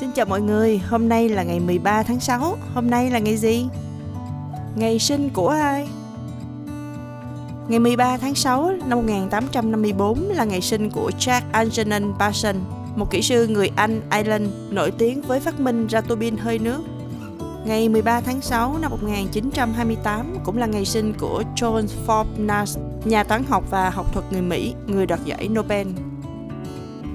Xin chào mọi người, hôm nay là ngày 13 tháng 6 Hôm nay là ngày gì? Ngày sinh của ai? Ngày 13 tháng 6 năm 1854 là ngày sinh của Jack Algernon Parsons, một kỹ sư người Anh Ireland nổi tiếng với phát minh ra tua bin hơi nước. Ngày 13 tháng 6 năm 1928 cũng là ngày sinh của John Forbes Nash, nhà toán học và học thuật người Mỹ, người đoạt giải Nobel.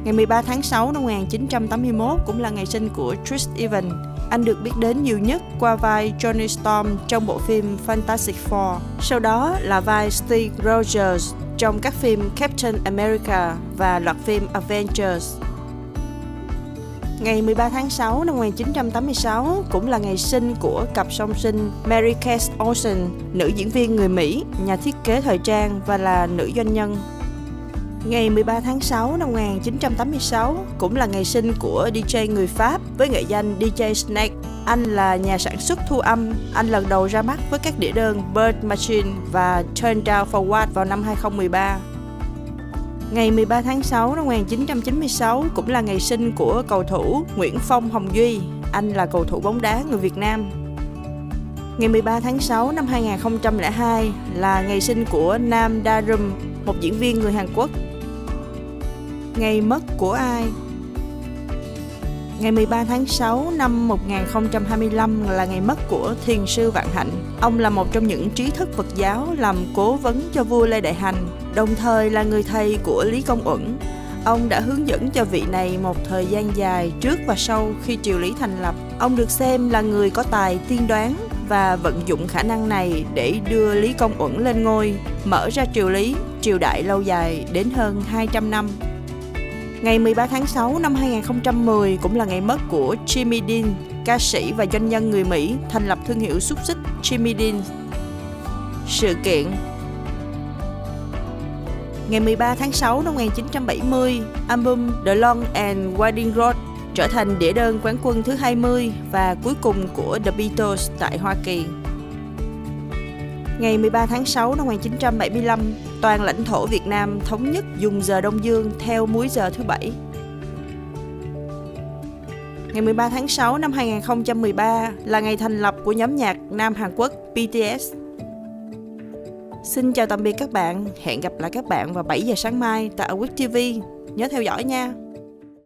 Ngày 13 tháng 6 năm 1981 cũng là ngày sinh của Chris Evans. Anh được biết đến nhiều nhất qua vai Johnny Storm trong bộ phim Fantastic Four. Sau đó là vai Steve Rogers trong các phim Captain America và loạt phim Avengers. Ngày 13 tháng 6 năm 1986 cũng là ngày sinh của cặp song sinh Mary Kate Olsen, nữ diễn viên người Mỹ, nhà thiết kế thời trang và là nữ doanh nhân. Ngày 13 tháng 6 năm 1986 cũng là ngày sinh của DJ người Pháp với nghệ danh DJ Snake. Anh là nhà sản xuất thu âm, anh lần đầu ra mắt với các đĩa đơn Bird Machine và Turn Down for What vào năm 2013. Ngày 13 tháng 6 năm 1996 cũng là ngày sinh của cầu thủ Nguyễn Phong Hồng Duy. Anh là cầu thủ bóng đá người Việt Nam. Ngày 13 tháng 6 năm 2002 là ngày sinh của Nam Darum, một diễn viên người Hàn Quốc. Ngày mất của ai? Ngày 13 tháng 6 năm 1025 là ngày mất của Thiền sư Vạn Hạnh. Ông là một trong những trí thức Phật giáo làm cố vấn cho vua Lê Đại Hành, đồng thời là người thầy của Lý Công Uẩn. Ông đã hướng dẫn cho vị này một thời gian dài trước và sau khi triều Lý thành lập. Ông được xem là người có tài tiên đoán và vận dụng khả năng này để đưa Lý Công Uẩn lên ngôi, mở ra triều Lý, triều đại lâu dài đến hơn 200 năm. Ngày 13 tháng 6 năm 2010 cũng là ngày mất của Jimmy Dean, ca sĩ và doanh nhân người Mỹ thành lập thương hiệu xúc xích Jimmy Dean. Sự kiện Ngày 13 tháng 6 năm 1970, album The Long and Winding Road trở thành đĩa đơn quán quân thứ 20 và cuối cùng của The Beatles tại Hoa Kỳ. Ngày 13 tháng 6 năm 1975, toàn lãnh thổ Việt Nam thống nhất dùng giờ Đông Dương theo múi giờ thứ bảy. Ngày 13 tháng 6 năm 2013 là ngày thành lập của nhóm nhạc Nam Hàn Quốc BTS. Xin chào tạm biệt các bạn, hẹn gặp lại các bạn vào 7 giờ sáng mai tại Awit TV. Nhớ theo dõi nha.